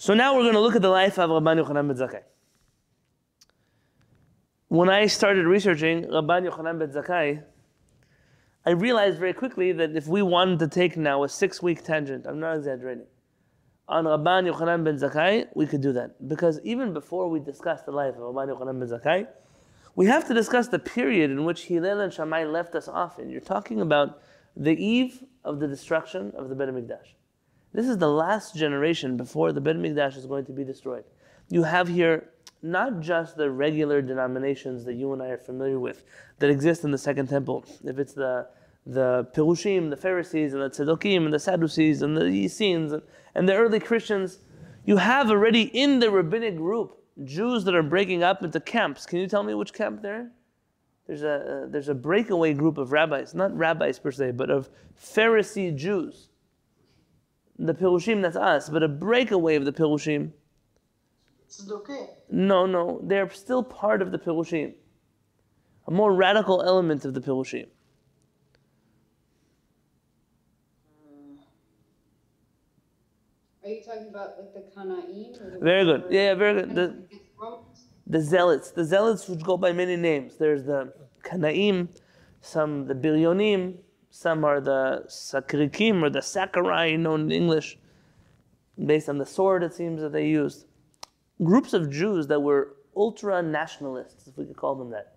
So now we're going to look at the life of Rabban Yochanan ben Zakkai. When I started researching Rabban Yochanan ben Zakkai, I realized very quickly that if we wanted to take now a six-week tangent, I'm not exaggerating, on Rabban Yochanan ben Zakkai, we could do that. Because even before we discuss the life of Rabban Yochanan ben Zakkai, we have to discuss the period in which Hillel and Shammai left us off in. You're talking about the eve of the destruction of the Beit HaMikdash. This is the last generation before the Beit HaMikdash is going to be destroyed. You have here not just the regular denominations that you and I are familiar with that exist in the Second Temple. If it's the the Pirushim, the Pharisees, and the Tzaddokim, and the Sadducees, and the Essenes, and, and the early Christians, you have already in the rabbinic group Jews that are breaking up into camps. Can you tell me which camp they're in? There's a, uh, there's a breakaway group of rabbis, not rabbis per se, but of Pharisee Jews. The Pirushim, that's us, but a breakaway of the Pirushim. No, no, they're still part of the Pirushim. A more radical element of the Pirushim. Are you talking about like the Kanaim? Very good. Yeah, yeah, very good. The, the zealots, the zealots which go by many names. There's the Kanaim, some the Biryonim, some are the Sakrikim or the Sicarii, known in English, based on the sword it seems that they used. Groups of Jews that were ultra nationalists, if we could call them that.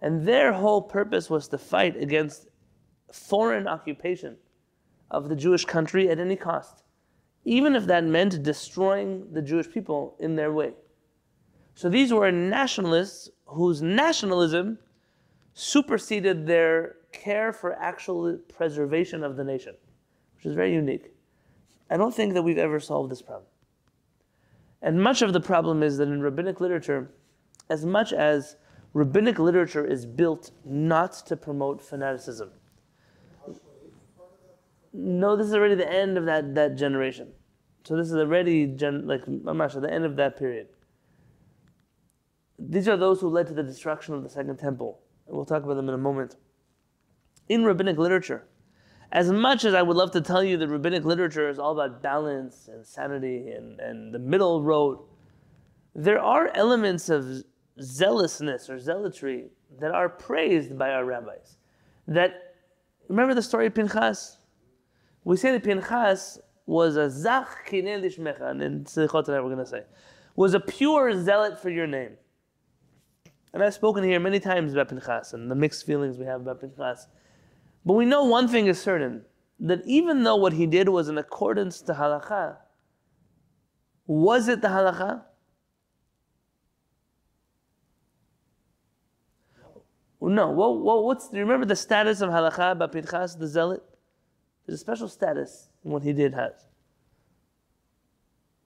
And their whole purpose was to fight against foreign occupation of the Jewish country at any cost, even if that meant destroying the Jewish people in their way. So these were nationalists whose nationalism superseded their care for actual preservation of the nation, which is very unique. I don't think that we've ever solved this problem. And much of the problem is that in rabbinic literature, as much as rabbinic literature is built not to promote fanaticism, no, this is already the end of that, that generation. So this is already gen, like Mamash, the end of that period. These are those who led to the destruction of the Second Temple. We'll talk about them in a moment. In rabbinic literature, as much as I would love to tell you that rabbinic literature is all about balance and sanity and, and the middle road, there are elements of zealousness or zealotry that are praised by our rabbis. That remember the story of Pinchas? We say that Pinchas was a zach kinel lishmecha, and in tonight we're going to say, was a pure zealot for your name. And I've spoken here many times about Pinchas and the mixed feelings we have about Pinchas. But we know one thing is certain that even though what he did was in accordance to halacha, was it the halacha? No. What, what, what's, do you remember the status of halacha about Pinchas, the zealot? There's a special status in what he did has.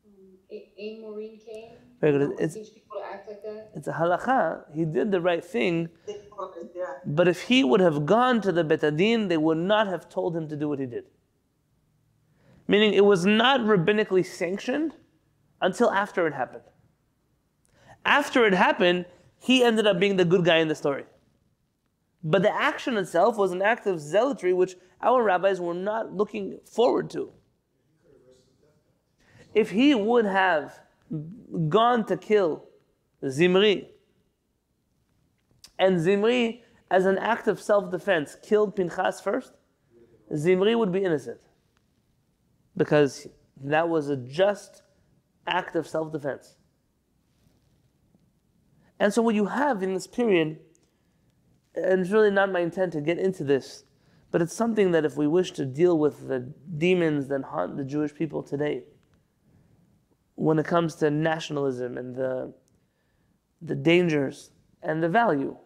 Um, a Maureen came. Very good. It's, Teach people to act like that. it's a halacha. He did the right thing. But if he would have gone to the beit din, they would not have told him to do what he did. Meaning it was not rabbinically sanctioned until after it happened. After it happened, he ended up being the good guy in the story. But the action itself was an act of zealotry which our rabbis were not looking forward to. If he would have gone to kill Zimri, and Zimri, as an act of self defense, killed Pinchas first, Zimri would be innocent. Because that was a just act of self defense. And so, what you have in this period, and it's really not my intent to get into this, but it's something that if we wish to deal with the demons that haunt the Jewish people today, when it comes to nationalism and the, the dangers and the value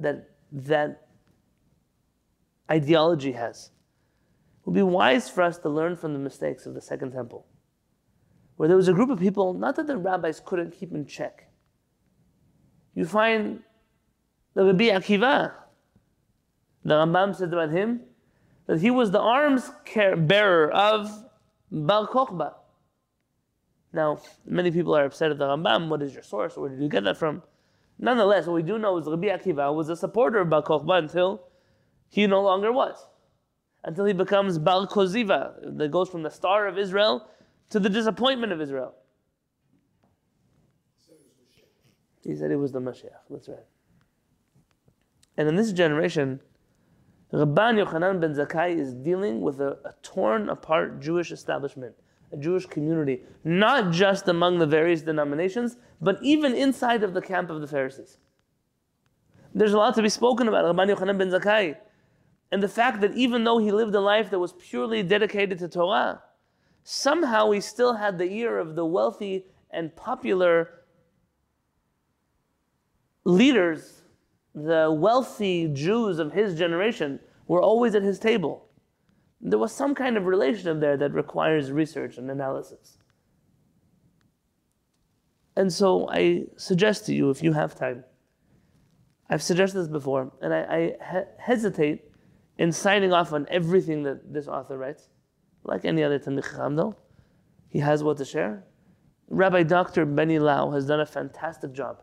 that that ideology has. It would be wise for us to learn from the mistakes of the Second Temple, where there was a group of people, not that the rabbis couldn't keep in check. You find the Rabbi Akiva, the Rambam said about him that he was the arms bearer of Bar Kokhba. Now, many people are upset at the Rambam. What is your source? Where did you get that from? Nonetheless, what we do know is Rabbi Akiva was a supporter of Bar Kokhba until he no longer was. Until he becomes Bar Koziva, that goes from the star of Israel to the disappointment of Israel. He said it was the Mashiach. That's right. And in this generation, Rabban Yochanan ben Zakkai is dealing with a, a torn apart Jewish establishment Jewish community, not just among the various denominations, but even inside of the camp of the Pharisees. There's a lot to be spoken about Rabban Yochanan ben Zakkai. And the fact that even though he lived a life that was purely dedicated to Torah, somehow he still had the ear of the wealthy and popular leaders, the wealthy Jews of his generation, were always at his table. There was some kind of relationship there that requires research and analysis. And so I suggest to you, if you have time, I've suggested this before, and I, I he- hesitate in signing off on everything that this author writes. Like any other Chacham, though, he has what to share. Rabbi Dr. Benny Lau has done a fantastic job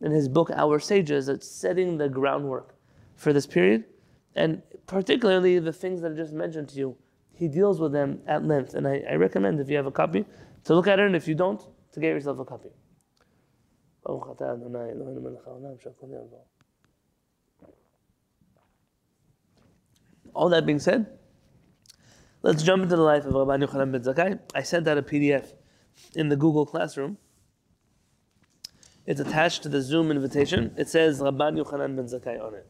in his book Our Sages at setting the groundwork for this period, and particularly the things that I just mentioned to you. He deals with them at length, and I, I recommend if you have a copy to look at it, and if you don't, to get yourself a copy. All that being said, let's jump into the life of Rabbi Yochanan ben Zakkai. I sent out a PDF in the Google Classroom. It's attached to the Zoom invitation. It says Rabbi Yochanan ben Zakkai on it.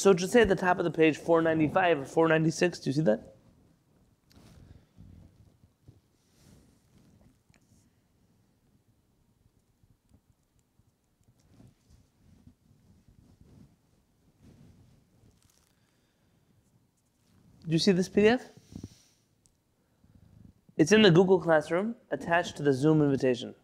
So just say at the top of the page, 495 or 496. Do you see that? Do you see this PDF? It's in the Google Classroom attached to the Zoom invitation.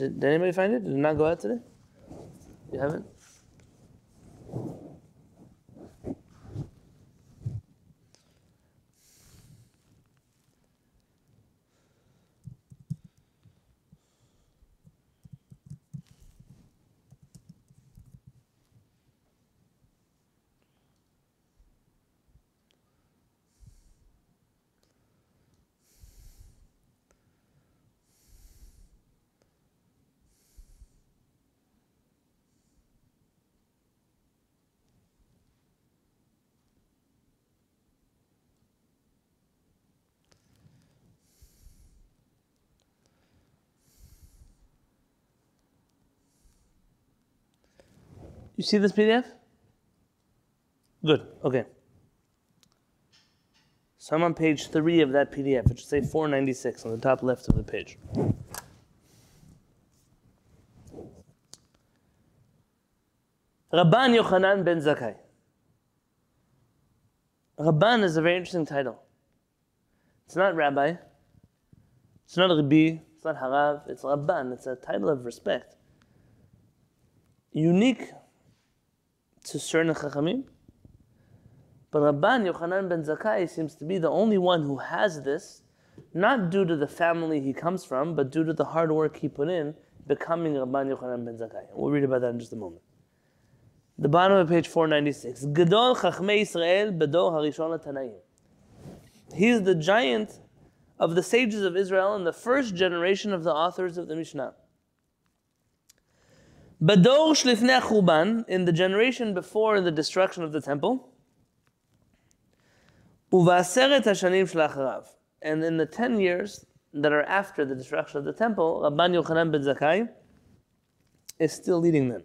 Did, did anybody find it? Did it not go out today? You haven't? You see this PDF? Good, okay. So I'm on page three of that PDF. It should say 496 on the top left of the page. Rabban Yochanan ben Zakkai. Rabban is a very interesting title. It's not rabbi. It's not Rabbi. It's not Harav. It's Rabban. It's a title of respect. Unique to certain Chachamim. But Rabban Yochanan ben Zakkai seems to be the only one who has this, not due to the family he comes from, but due to the hard work he put in becoming Rabban Yochanan ben Zakkai. We'll read about that in just a moment. The bottom of page 496. Gadol Chachmei Israel Bedor Harishon Tanaim. He's the giant of the sages of Israel and the first generation of the authors of the Mishnah. Bador Shlifnei Chuban, in the generation before the destruction of the temple, Uvaseret Hashanim Shlacharav, and in the ten years that are after the destruction of the temple, Rabban Yochanan ben Zakkai is still leading them.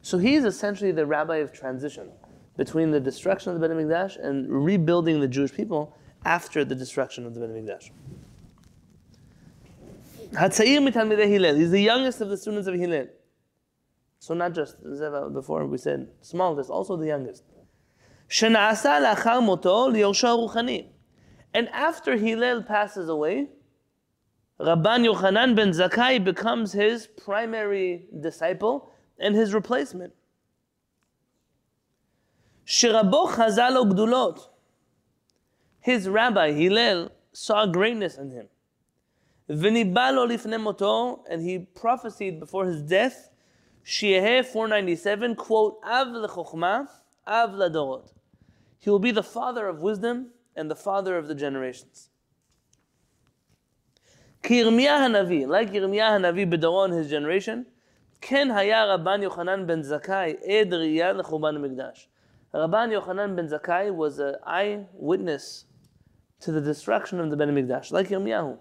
So he is essentially the rabbi of transition between the destruction of the Beit Hamikdash and rebuilding the Jewish people after the destruction of the Beit Hamikdash. Hatzair mitalmidei Hillel. He's the youngest of the students of Hillel. So not just before we said smallest, also the youngest. And after Hillel passes away, Rabban Yochanan ben Zakkai becomes his primary disciple and his replacement. His rabbi, Hillel, saw greatness in him. And he prophesied before his death Shieh 497, quote, Av lechokhmah, Av ladorot. He will be the father of wisdom and the father of the generations. Kirmiyah Hanavi, like Yirmiyah Hanavi in his generation, Ken Haya Rabban Yochanan ben Zakkai, Ed Riyah lechoban migdash. Rabban Yochanan ben Zakkai was an eyewitness to the destruction of the Beit Mikdash, like Yirmiyahu.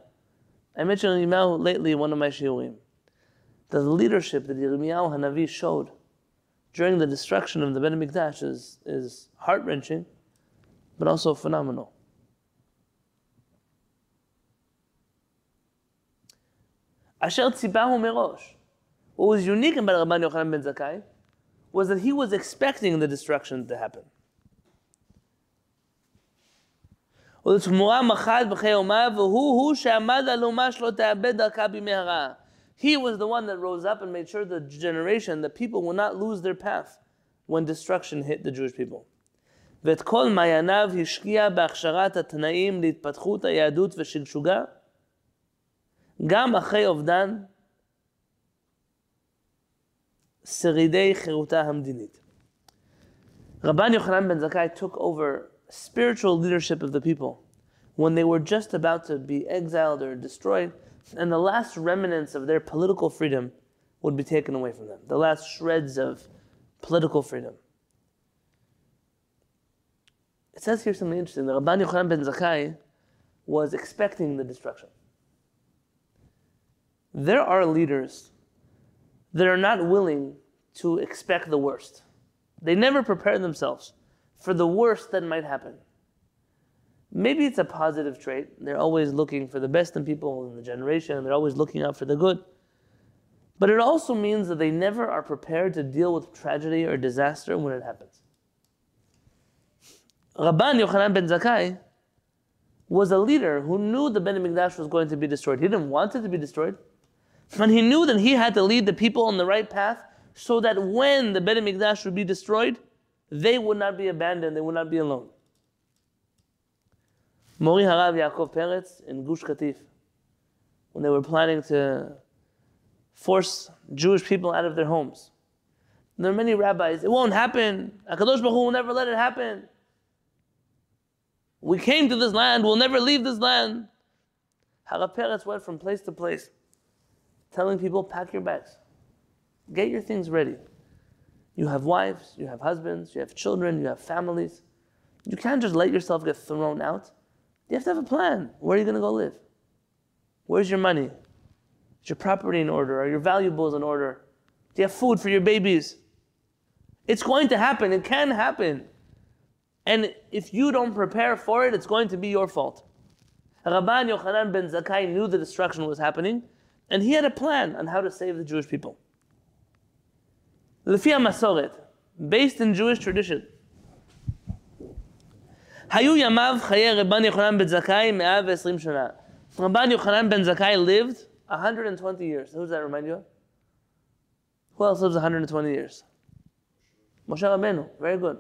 I mentioned Yirmiyahu lately in one of my shiurim. The leadership that Yirmiyahu Hanavi showed during the destruction of the Beit Mikdash is, is heart wrenching, but also phenomenal. Asher tzibahu merosh. What was unique about Rabban Yochanan ben Zakkai was that he was expecting the destruction to happen. He was the one that rose up and made sure the generation, the people will not lose their path when destruction hit the Jewish people. ואת כל מעייניו השקיע בהכשרת התנאים להתפתחות היהדות ושגשוגה, גם אחרי אובדן שרידי חירותה המדינית. Rabban Yochanan ben Zakkai took over spiritual leadership of the people when they were just about to be exiled or destroyed, and the last remnants of their political freedom would be taken away from them, the last shreds of political freedom. It says here something interesting. The Rabban Yochanan ben Zakkai was expecting the destruction. There are leaders that are not willing to expect the worst. They never prepare themselves for the worst that might happen. Maybe it's a positive trait. They're always looking for the best in people in the generation, they're always looking out for the good. But it also means that they never are prepared to deal with tragedy or disaster when it happens. Rabban Yochanan ben Zakkai was a leader who knew the Beit Mikdash was going to be destroyed. He didn't want it to be destroyed. And he knew that he had to lead the people on the right path so that when the Bet Mikdash would be destroyed, they would not be abandoned, they would not be alone. Mori Harav Yaakov Peretz in Gush Katif, when they were planning to force Jewish people out of their homes. There are many rabbis, it won't happen. HaKadosh Baruch Hu will never let it happen. We came to this land, we'll never leave this land. Harav Peretz went from place to place, telling people, pack your bags. Get your things ready. You have wives, you have husbands, you have children, you have families. You can't just let yourself get thrown out. You have to have a plan. Where are you going to go live? Where's your money? Is your property in order? Are your valuables in order? Do you have food for your babies? It's going to happen. It can happen. And if you don't prepare for it, it's going to be your fault. Rabban Yochanan ben Zakkai knew the destruction was happening, and he had a plan on how to save the Jewish people. Lefia Masoret, based in Jewish tradition. Hayu Yamav Chaye Rabban Yochanan ben Zakkai 120 Shana. Rabban Yochanan ben Zakkai lived 120 years. Who does that remind you of? Who else lives 120 years? Moshe Rabbeinu. Very good.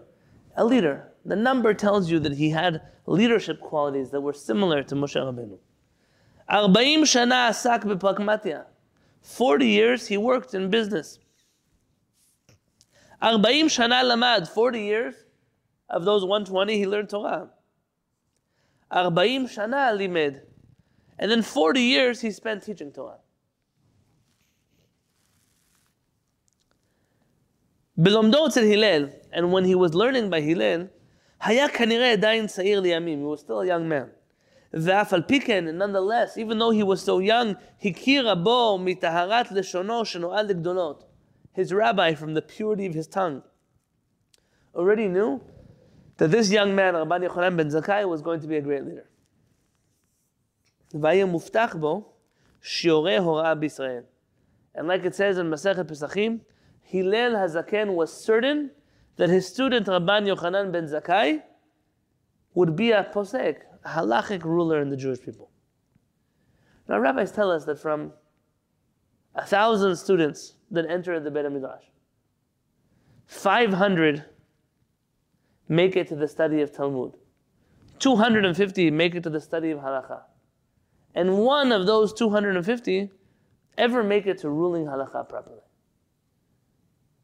A leader. The number tells you that he had leadership qualities that were similar to Moshe Rabbeinu. 40 Shana Asak Bepakmatia. 40 years he worked in business. 40 Shana Lamad. 40 years of those 120 he learned Torah. 40 shana limed. And then 40 years he spent teaching Torah. בלומדו אצל הלל, and when he was learning by הלל, היה כנראה עדיין צעיר לימים, he was still a young man. ואף על פי כן, nonetheless, even though he was so young, הכיר רבו מטהרת לשונו שנועד לגדולות his rabbi from the purity of his tongue, already knew that this young man, Rabban Yochanan ben Zakkai, was going to be a great leader. And like it says in Masechet Pesachim, Hillel Hazaken was certain that his student Rabban Yochanan ben Zakkai would be a posek, a halachic ruler in the Jewish people. Now, rabbis tell us that from a thousand students that enter the Beit HaMidrash, 500 make it to the study of Talmud, 250 make it to the study of halacha, and one of those 250 ever make it to ruling halacha properly.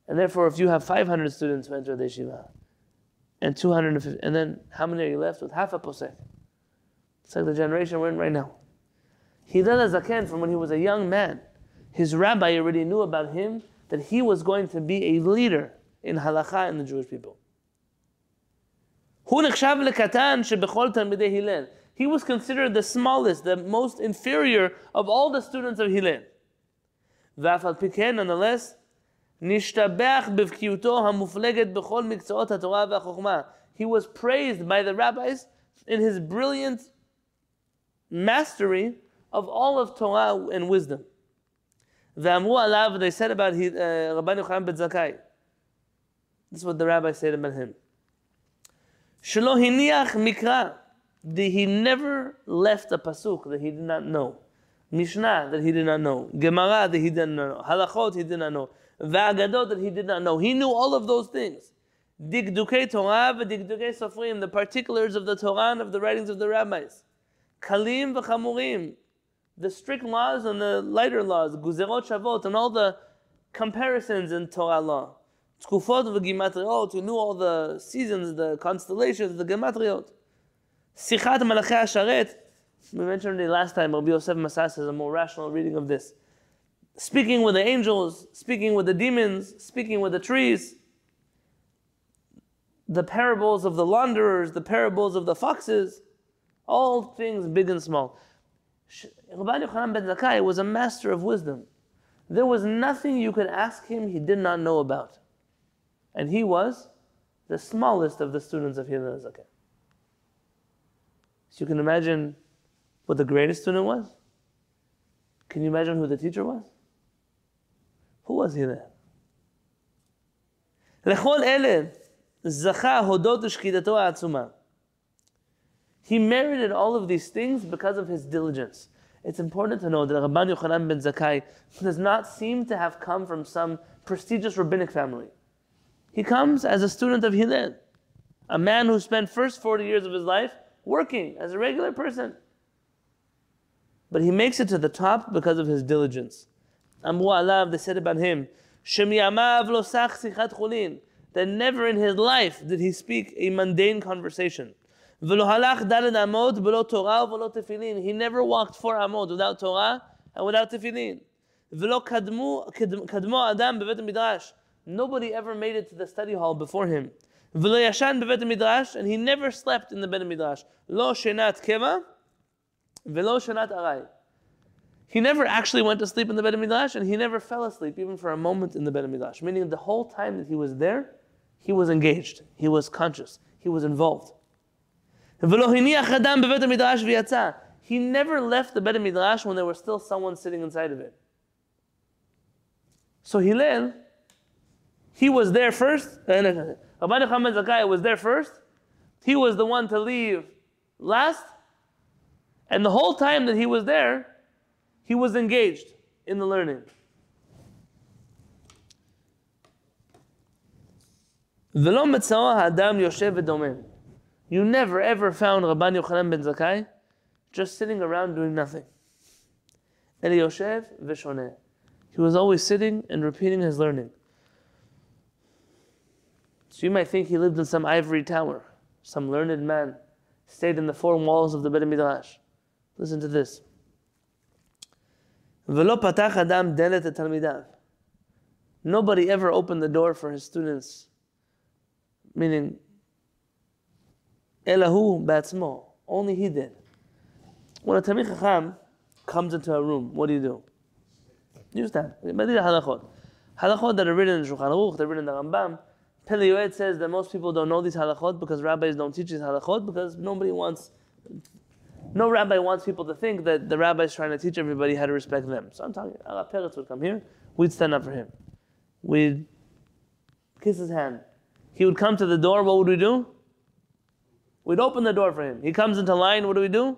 And therefore, if you have 500 students who enter the yeshiva, and 250, and then how many are you left with? Half a posek. It's like the generation we're in right now. Hillel Zaken, from when he was a young man, his rabbi already knew about him that he was going to be a leader in halacha in the Jewish people. He was considered the smallest, the most inferior of all the students of Hillel. nonetheless, נשתבח בבקיאותו המופלגת בכל מקצועות התורה והחוכמה. He was praised by the rabbis in his brilliant mastery of all of Torah and wisdom. ואמרו עליו, they said about uh, רבן יוחנן בן זכאי. This is what the rabbis said about him. Shelo hiniach mikra, that he never left a pasuk that he did not know. Mishnah that he did not know. Gemara that he did not know. Halachot he did not know. Va'agadot that he did not know. He knew all of those things. Dikdukei Torah v'dikdukei Sofrim, the particulars of the Torah and of the writings of the rabbis. Kalim v'chamurim, the strict laws and the lighter laws. Guzerot Shavot and all the comparisons in Torah law. Tkufot v'gimatriot, he knew all the seasons, the constellations, the gematriot. Sichat Malachei Asharet, we mentioned it last time, Rabbi Yosef Masas has a more rational reading of this speaking with the angels, speaking with the demons, speaking with the trees, the parables of the launderers, the parables of the foxes, all things big and small. Rabbi Yochanan ben Zakkai was a master of wisdom. There was nothing you could ask him he did not know about. And he was the smallest of the students of Hillel Zakkai. So you can imagine what the greatest student was? Can you imagine who the teacher was? Who was he then? לכל אלה זכה הודות ושקידתו העצומה. He merited all of these things because of his diligence. It's important to know that Rabban Yochanan ben Zakkai does not seem to have come from some prestigious rabbinic family. He comes as a student of Hillel, a man who spent first 40 years of his life working as a regular person. But he makes it to the top because of his diligence. Amru alav, they said about him, that never in his life did he speak a mundane conversation. He never walked four amot without Torah and without tefillin. V'lo kadmu kadmo adam bevet midrash. Nobody ever made it to the study hall before him. And he never slept in the bet midrash. Lo shenat keva, v'lo shenat aray. He never actually went to sleep in the Beit Midrash, and he never fell asleep even for a moment in the Beit Midrash. Meaning, the whole time that he was there, he was engaged, he was conscious, he was involved. He never left the Beit Midrash when there was still someone sitting inside of it. So Hillel, he was there first. Rabbi Yochanan Zakkai was there first. He was the one to leave last. And the whole time that he was there, he was engaged in the learning. You never ever found Rabban Yochanan ben Zakkai just sitting around doing nothing. He was always sitting and repeating his learning. So you might think he lived in some ivory tower, some learned man stayed in the four walls of the Bet Midrash. Listen to this. Nobody ever opened the door for his students, meaning Elahu Batsmo. Only he did. When a Talmid Chacham comes into a room, what do you do? You stand. Halachot. Halachot that are written in Shulchan Aruch, they're written in the Rambam, Pele says that most people don't know these halachot because rabbis don't teach these halachot because nobody wants no rabbi wants people to think that the rabbi is trying to teach everybody how to respect them. So I'm talking, Allah Peretz would come here, we'd stand up for him. we'd kiss his hand. He would come to the door, what would we do? We'd open the door for him. He comes into line, what do we do?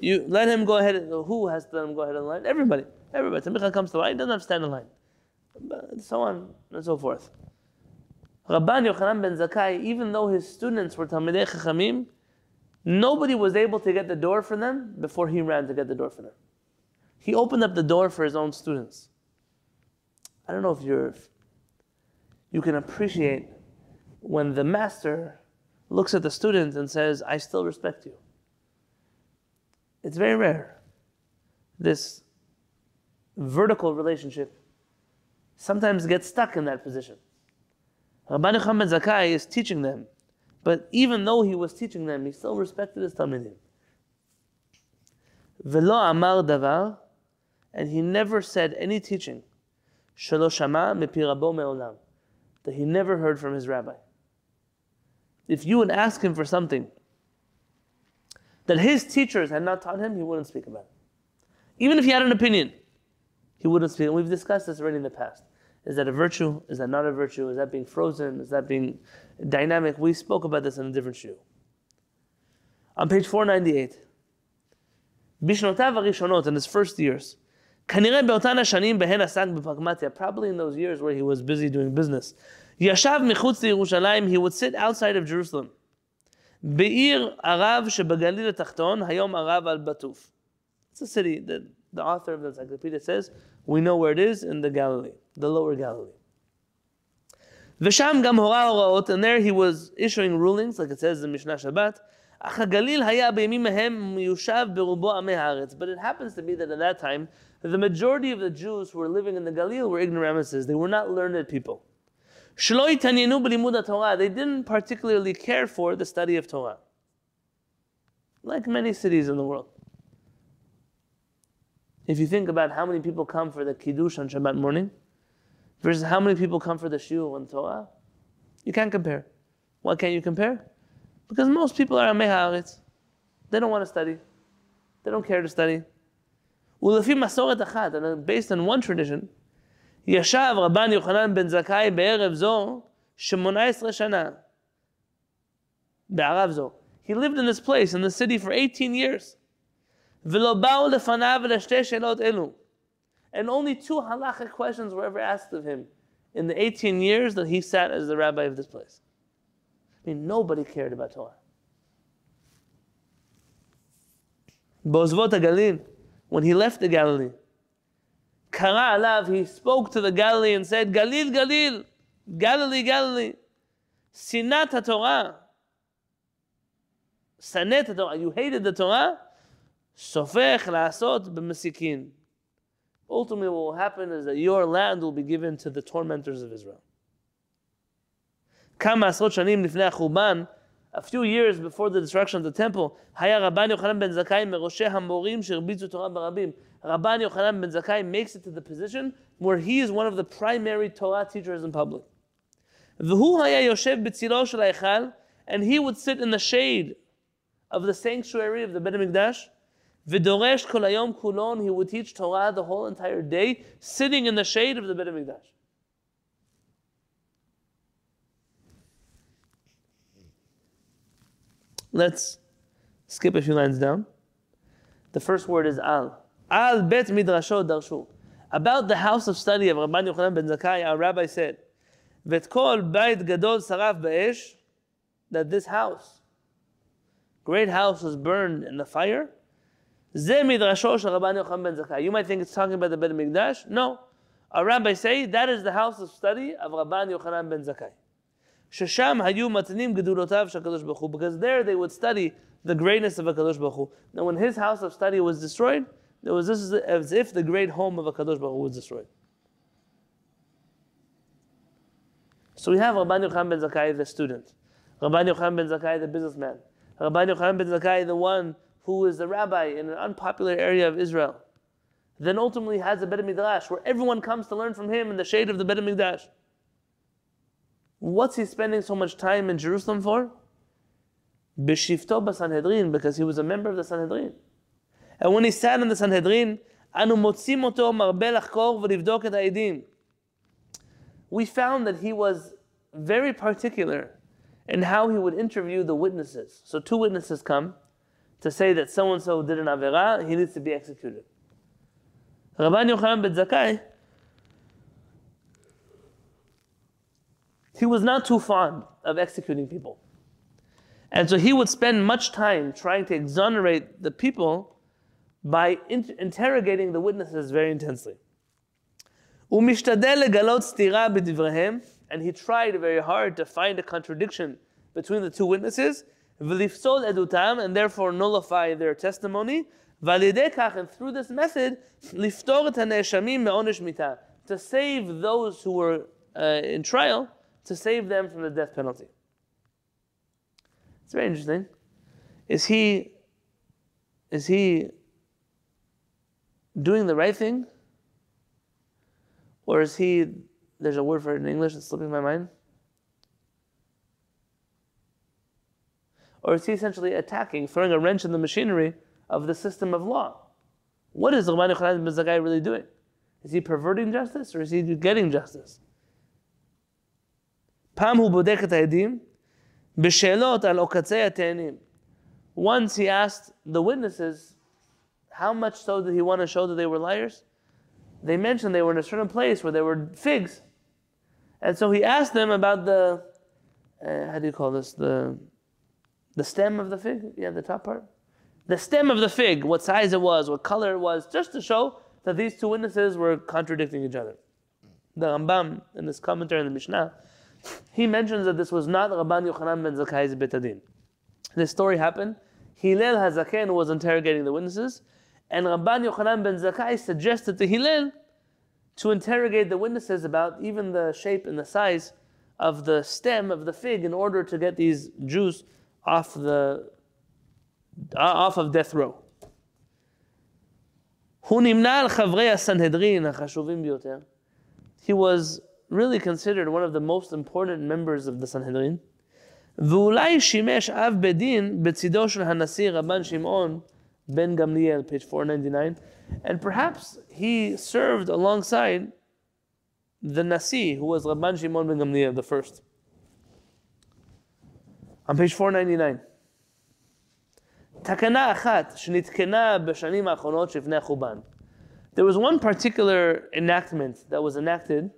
You let him go ahead. Who has to let him go ahead in line? Everybody. Everybody. Samicha comes to line, he doesn't have to stand in line. So on and so forth. Rabban Yochanan ben Zakkai, even though his students were Talmidei Chachamim, nobody was able to get the door for them before he ran to get the door for them. He opened up the door for his own students. I don't know if you're, if you can appreciate when the master looks at the student and says, I still respect you. It's very rare. This vertical relationship sometimes gets stuck in that position. Rabban Yochanan Zakkai is teaching them, but even though he was teaching them, he still respected his Talmidim. Velo amar davar, and he never said any teaching, shelo shama mepirabo me'olam, that he never heard from his rabbi. If you would ask him for something that his teachers had not taught him, he wouldn't speak about it. Even if he had an opinion, he wouldn't speak. And we've discussed this already in the past. Is that a virtue? Is that not a virtue? Is that being frozen? Is that being dynamic? We spoke about this in a different shoe. On page 498, Bishnotav Arishonot, in his first years, כנראה באותן השנים בהן עסק בפרגמטיה, probably in those years where he was busy doing business, ישב מחוץ לירושלים, he would sit outside of Jerusalem. בעיר ערב שבגליל התחתון, היום ערב על בטוף. It's a city that the author of the encyclopedia says, we know where it is in the Galilee, the lower Galilee. Vesham gam horaot, and there he was issuing rulings, like it says in Mishnah Shabbat. But it happens to be that at that time, the majority of the Jews who were living in the Galil were ignoramuses. They were not learned people. They didn't particularly care for the study of Torah, like many cities in the world. If you think about how many people come for the Kiddush on Shabbat morning versus how many people come for the Shiur on Torah, you can't compare. Why can't you compare? Because most people are ameha Haaretz. They don't want to study. They don't care to study. And uh, based on one tradition, ישב Rabban Yochanan ben Zakkai בערב זו 18 שנה. He lived in this place, in the city, for 18 years. ולא באו לפניו לשתי שאלות אלו. And only two halachic questions were ever asked of him in the 18 years that he sat as the rabbi of this place. I mean, nobody cared about Torah. בעוזבות הגליל, when he left the Galilee, קרא עליו, he spoke to the Galilee and said, גליל, גליל, Galilee, Galilee, שנאת התורה, שנאת התורה, you hated the Torah, Shofech la'asot b'mesikin. Ultimately, what will happen is that your land will be given to the tormentors of Israel. Kama a few years before the destruction of the temple, Rabban Yochanan ben Zakkai makes it to the position where he is one of the primary Torah teachers in public. And he would sit in the shade of the sanctuary of the Bet HaMikdash, Vidoresh kolayom kulon, he would teach Torah the whole entire day, sitting in the shade of the Bet HaMikdash. Let's skip a few lines down. The first word is al. Al bet midrasho darshu. About the house of study of Rabban Yochanan ben Zakkai, our rabbi said, Vetkol bait gadol saraf ba'esh, that this house, great house was burned in the fire. You might think it's talking about the Bet Mikdash. No. Our rabbi say that is the house of study of Rabban Yochanan ben Zakkai. Shesham hayu matnim gedulotav shakadosh baruch because there they would study the greatness of Hakadosh Baruch. Now, when his house of study was destroyed, it was as if the great home of Hakadosh Baruch was destroyed. So we have Rabban Yochanan ben Zakkai, the student, Rabban Yochanan ben Zakkai, the businessman, Rabban Yochanan ben Zakkai, the one who is the rabbi in an unpopular area of Israel. Then ultimately has a Bet Midrash where everyone comes to learn from him in the shade of the Bet Midrash. What's he spending so much time in Jerusalem for? B'shifto b'Sanhedrin, because he was a member of the Sanhedrin. And when he sat in the Sanhedrin, אנו מוצאים אותו מרבה לחקור ולבדוק את העדים. we found that he was very particular in how he would interview the witnesses. So two witnesses come to say that so and so did an avera, he needs to be executed. Rabban Yochanan ben Zakkai, he was not too fond of executing people. And so he would spend much time trying to exonerate the people by in- interrogating the witnesses very intensely. And he tried very hard to find a contradiction between the two witnesses, and therefore nullify their testimony. And through this method, to save those who were uh, in trial, to save them from the death penalty. It's very interesting. Is he is he doing the right thing? Or is he there's a word for it in English that's slipping my mind? or is he essentially attacking, throwing a wrench in the machinery of the system of law? What is the Khan ben Zakkai really doing? Is he perverting justice or is he getting justice? Once he asked the witnesses how much so did he want to show that they were liars? They mentioned they were in a certain place where there were figs. And so he asked them about the, uh, how do you call this? The the stem of the fig? Yeah, the top part. The stem of the fig, what size it was, what color it was, just to show that these two witnesses were contradicting each other. The Rambam, in this commentary in the Mishnah, he mentions that this was not Rabban Yochanan ben Zakkai's beit din. This story happened. Hillel Hazaken was interrogating the witnesses, and Rabban Yochanan ben Zakkai suggested to Hillel to interrogate the witnesses about even the shape and the size of the stem of the fig in order to get these Jews off the uh, off of death row. He was really considered one of the most important members of the Sanhedrin. ואולי שימש אב בית דין בצידו של הנשיא רבן שמעון ben Gamliel, page 499. And perhaps he served alongside the Nasi, who was Rabban Shimon ben Gamliel, the first. On page 499. תקנה אחת שנתקנה בשנים האחרונות שלפני החורבן. There was one particular enactment that was enacted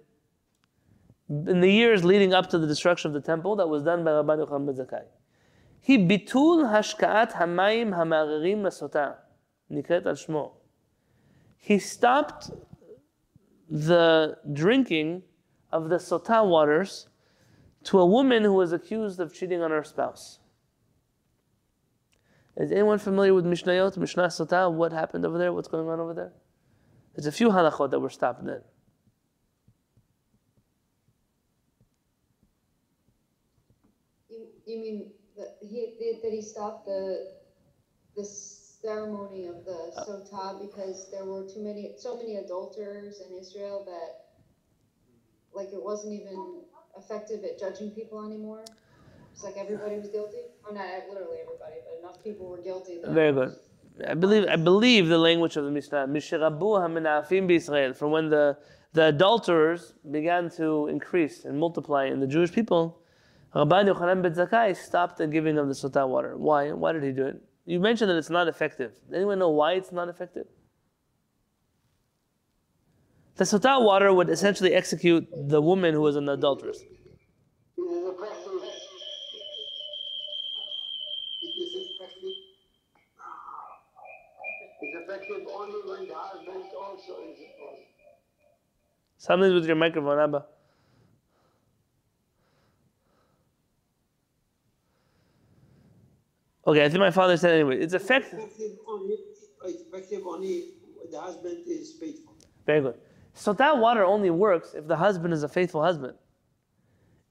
in the years leading up to the destruction of the temple that was done by Rabban Yochanan ben Zakkai. היא ביטול השקעת המים המערערים לסוטה, נקראת על שמו. He stopped the drinking of the sota waters to a woman who was accused of cheating on her spouse. Is anyone familiar with Mishnayot, Mishnah Sota? What happened over there? What's going on over there? There's a few halachot that were stopped then. You, you mean that he, that he stopped the, the ceremony of the sotah because there were too many, so many adulterers in Israel that, like, it wasn't even effective at judging people anymore? It's like everybody was guilty? Or not literally everybody, but enough people were guilty. Very good. I believe I believe the language of the Mishnah. Mishirabu b'Israel. From when the the adulterers began to increase and multiply in the Jewish people, Rabban Yochanan ben Zakkai stopped the giving of the sotah water. Why? Why did he do it? You mentioned that it's not effective. Anyone know why it's not effective? The sotah water would essentially execute the woman who was an adulteress. Something's with your microphone, Abba. Okay, I think my father said anyway. It's effective. Effective only, it's effective only the husband is faithful. Very good. So that water only works if the husband is a faithful husband.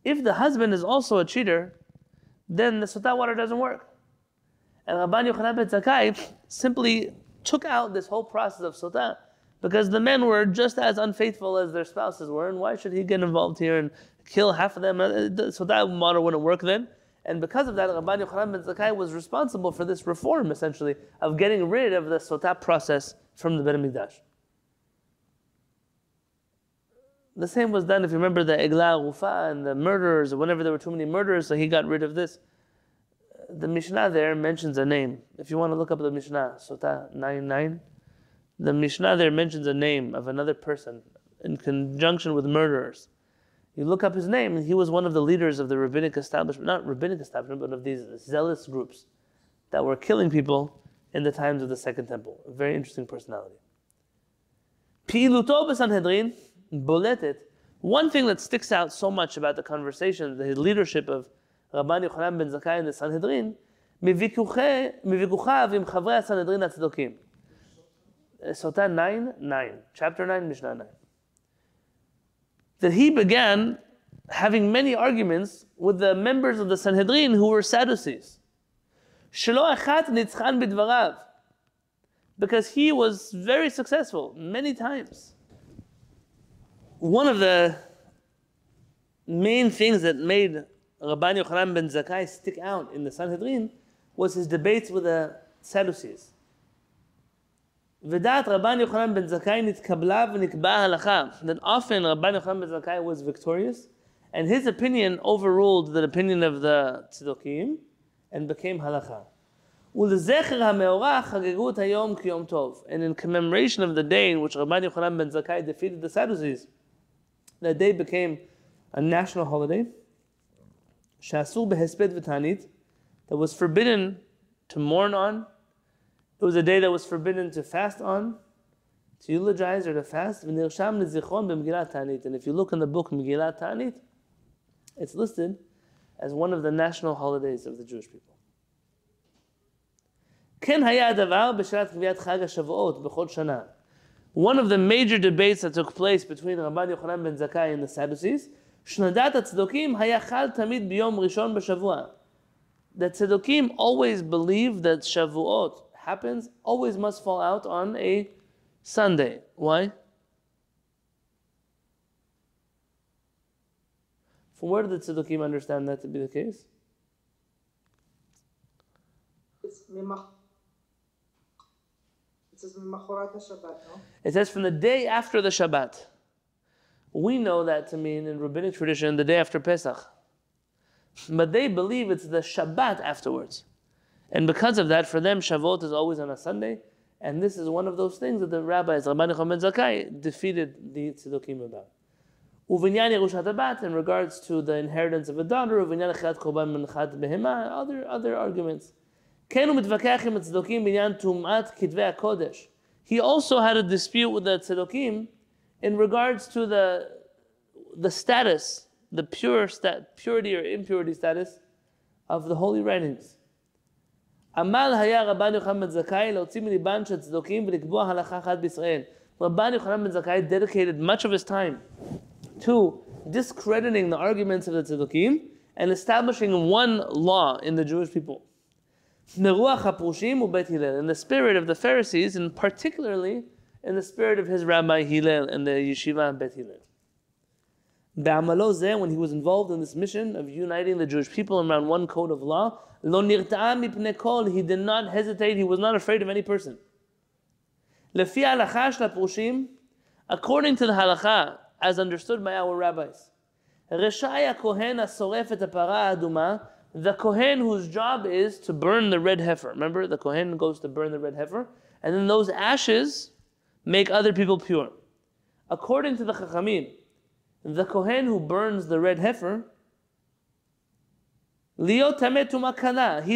If the husband is also a cheater, then the sotah water doesn't work. And Rabban Yochanan ben Zakkai simply took out this whole process of sotah because the men were just as unfaithful as their spouses were, and why should he get involved here and kill half of them? Uh, so that water wouldn't work then. And because of that, Rabban Yochanan ben Zakkai was responsible for this reform, essentially, of getting rid of the sotah process from the Bet HaMikdash. The same was done, if you remember the Igla Gufa and the murderers, or whenever there were too many murderers, so he got rid of this. The Mishnah there mentions a name. If you want to look up the Mishnah, Sota 99, the Mishnah there mentions a name of another person in conjunction with murderers. You look up his name, and he was one of the leaders of the rabbinic establishment, not rabbinic establishment, but of these zealous groups that were killing people in the times of the Second Temple. A very interesting personality. Piluto Sanhedrin בולטת. One thing that sticks out so much about the conversation, the leadership of Rabban Yochanan ben Zakkai in the Sanhedrin, מוויכוחיו עם חברי הסנהדרין הצדוקים. Sota 9, 9, chapter 9, Mishnah 9. That he began having many arguments with the members of the Sanhedrin who were Sadducees. שלא אחת ניצחן בדבריו because he was very successful many times. One of the main things that made Rabban Yochanan ben Zakkai stick out in the Sanhedrin was his debates with the Sadducees. ודעת רבן יוחנן בן זכאי נתקבלה ונקבעה הלכה. That often Rabban Yochanan ben Zakkai was victorious and his opinion overruled the opinion of the Tzedokim and became halacha. ולזכר המאורע חגגו את היום כיום טוב. And in commemoration of the day in which Rabban Yochanan ben Zakkai defeated the Sadducees, that day became a national holiday. שאסור בהספד ותענית, that was forbidden to mourn on. It was a day that was forbidden to fast on, to eulogize or to fast. ונרשם לזיכרון במגילת תענית. And if you look in the book Megillat Ta'anit, it's listed as one of the national holidays of the Jewish people. כן היה הדבר בשעת קביעת חג השבועות בכל שנה. one of the major debates that took place between Rabban Yochanan ben Zakkai and the Sadducees, Shnadat HaTzedokim hayachal tamid biyom rishon b'shavua. That Tzedokim always believe that Shavuot happens, always must fall out on a Sunday. Why? From where did the Tzedokim understand that to be the case? It's it says from the day after the Shabbat. We know that to mean in rabbinic tradition the day after Pesach. But they believe it's the Shabbat afterwards. And because of that, for them, Shavuot is always on a Sunday. And this is one of those things that the rabbis, Rabban Chomet Zakkai, defeated the Tzedokim about. Uvinyan Yerushat in regards to the inheritance of a daughter, Uvinyan Chat Koban Menchat Behema, other, other arguments. כן הוא מתווכח עם הצדוקים בעניין טומאת כתבי הקודש. He also had a dispute with the tzeddokim in regards to the, the status, the pure stat, purity or impurity status of the holy writings. עמל היה רבן יוחנן בן זכאי להוציא מליבן של צדוקים ולקבוע הלכה אחת בישראל. רבן יוחנן בן זכאי dedicated much of his time to discrediting the arguments of the tzeddokim and establishing one law in the Jewish people. in the spirit of the Pharisees, and particularly in the spirit of his Rabbi Hillel and the yeshiva Bet Hillel. When he was involved in this mission of uniting the Jewish people around one code of law, he did not hesitate, he was not afraid of any person. According to the halacha, as understood by our rabbis, HaPara HaAduma, the Kohen whose job is to burn the red heifer. Remember, the Kohen goes to burn the red heifer, and then those ashes make other people pure. According to the Chachamim, the Kohen who burns the red heifer, he's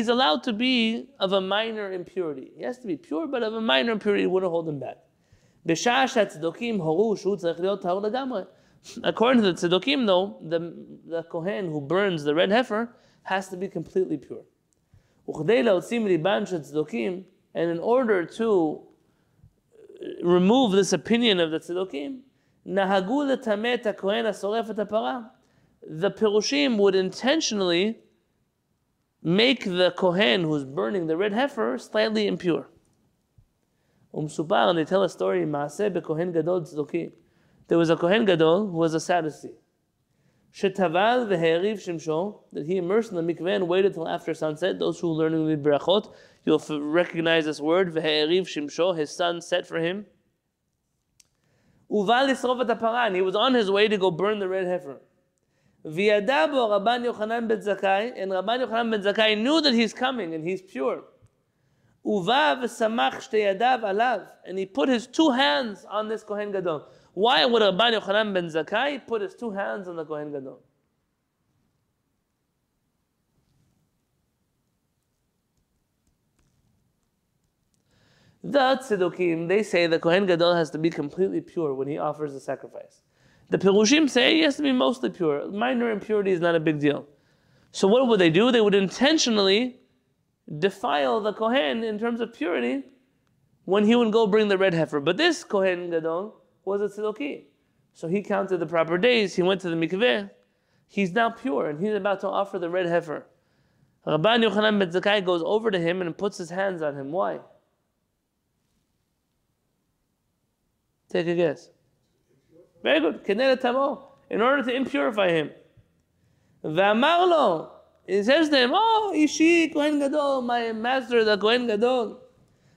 allowed to be of a minor impurity. He has to be pure, but of a minor impurity wouldn't hold him back. According to the tzeddokim, though, the, the Kohen who burns the red heifer has to be completely pure. And in order to uh, remove this opinion of the tzeddokim, the Pirushim would intentionally make the Kohen who's burning the red heifer slightly impure. Um, and they tell a story, There was a Kohen Gadol who was a Sadducee. Shetaval v'heriv shimsho, that he immersed in the mikveh and waited till after sunset. Those who learn the brachot, you'll recognize this word, v'heriv shimsho, his son set for him. Uval Yisrov et and he was on his way to go burn the red heifer. V'yadabo Rabban Yochanan ben Zakkai, and Rabban Yochanan ben Zakkai knew that he's coming and he's pure. Uva v'samach shtei yadav alav, and he put his two hands on this Kohen Gadol. Why would Rabban Yochanan ben Zakkai put his two hands on the Kohen Gadol? The Tzedukim, they say the Kohen Gadol has to be completely pure when he offers the sacrifice. The Pirushim say he has to be mostly pure. Minor impurity is not a big deal. So what would they do? They would intentionally defile the Kohen in terms of purity when he would go bring the red heifer. But this Kohen Gadol was a Tzeduki. So he counted the proper days, he went to the mikveh, he's now pure, and he's about to offer the red heifer. Rabban Yochanan ben Zakkai goes over to him and puts his hands on him. Why? Take a guess. Very good. Keneret tamo. In order to impurify him. V'amar lo. He says to him, Oh, Ishi Kohen Gadol, my master, the Kohen Gadol.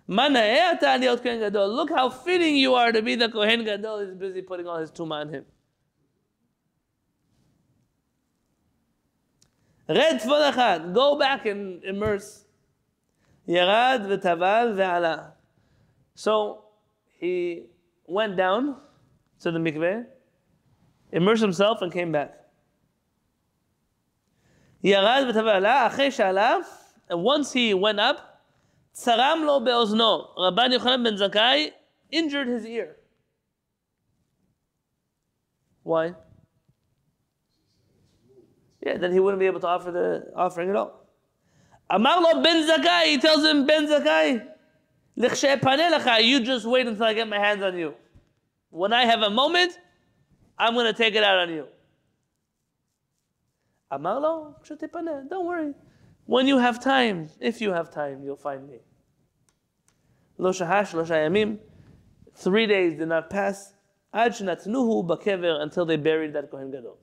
Look how fitting you are to be the Kohen Gadol. He's busy putting all his tuma on him. Red Tfodachan, go back and immerse. Yarad v'taval ve'ala. So he went down to the mikveh, immersed himself, and came back. Yarad v'taval ve'ala. And once he went up, צרם לו באוזנו. רבן יוחנן ben Zakkai injured his ear. Why? Yeah, then he wouldn't be able to offer the offering at all. אמר לו ben Zakkai, he tells him, ben Zakkai, לכשאפנה לך, you just wait until I get my hands on you. When I have a moment, I'm going to take it out on you. אמר לו, כשתפנה, don't worry. When you have time, if you have time, you'll find me. Lo shahash, lo shayamim. three days did not pass, ad שנתנוהו בקבר until they buried that Kohen Gadol.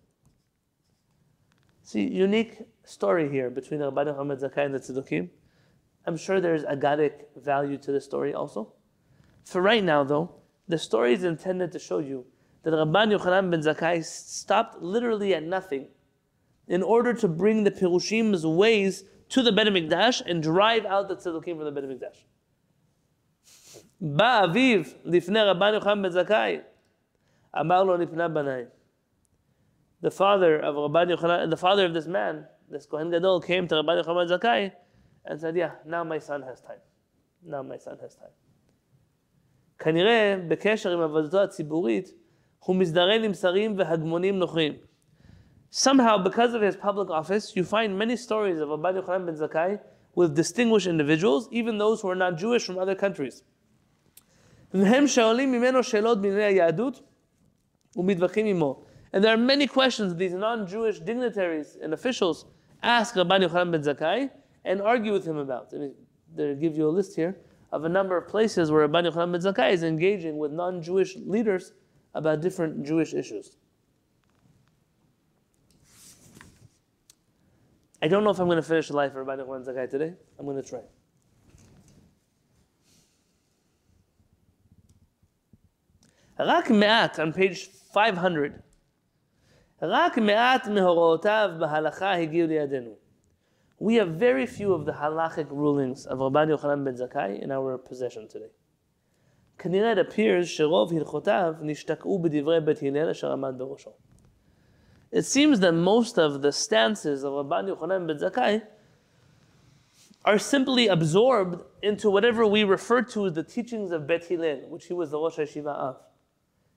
See, unique story here between Rabbi Muhammad Zakkai and the Tzedukim. I'm sure there's agadic value to the story also. For right now, though, the story is intended to show you that Rabban Yochanan ben Zakkai stopped literally at nothing in order to bring the Pirushim's ways to the Bet HaMikdash and drive out the Tzedukim from the Bet HaMikdash. בא אביו לפני רבן יוחנן בן זכאי, אמר לו נפנה בניי. The father of Rabban Yochanan, the father of this man, this Kohen Gadol, came to Rabban Yochanan ben Zakkai and said, yeah, now my son has time. Now my son has time. כנראה, בקשר עם עבודתו הציבורית, הוא מזדרן עם שרים והגמונים נוכרים. Somehow, because of his public office, you find many stories of Abad Yochanan ben Zakkai with distinguished individuals, even those who are not Jewish from other countries. And there are many questions these non-Jewish dignitaries and officials ask Rabbi Yochanan ben Zakkai and argue with him about. And they give you a list here of a number of places where Rabbi Yochanan ben Zakkai is engaging with non-Jewish leaders about different Jewish issues. I don't know if I'm going to finish the life of Rabbi Nachman Zakkai today. I'm going to try. Rak meat on page 500, Rak meat מהוראותיו bhalacha הגיעו לידינו. We have very few of the halachic rulings of Rabbi Yochanan ben Zakkai in our possession today. כנראה it appears שרוב הלכותיו נשתקעו בדברי בית הלל אשר עמד בראשו. It seems that most of the stances of Rabban Yochanan ben Zakkai are simply absorbed into whatever we refer to as the teachings of Bet Hillel, which he was the Rosh Hashiva of.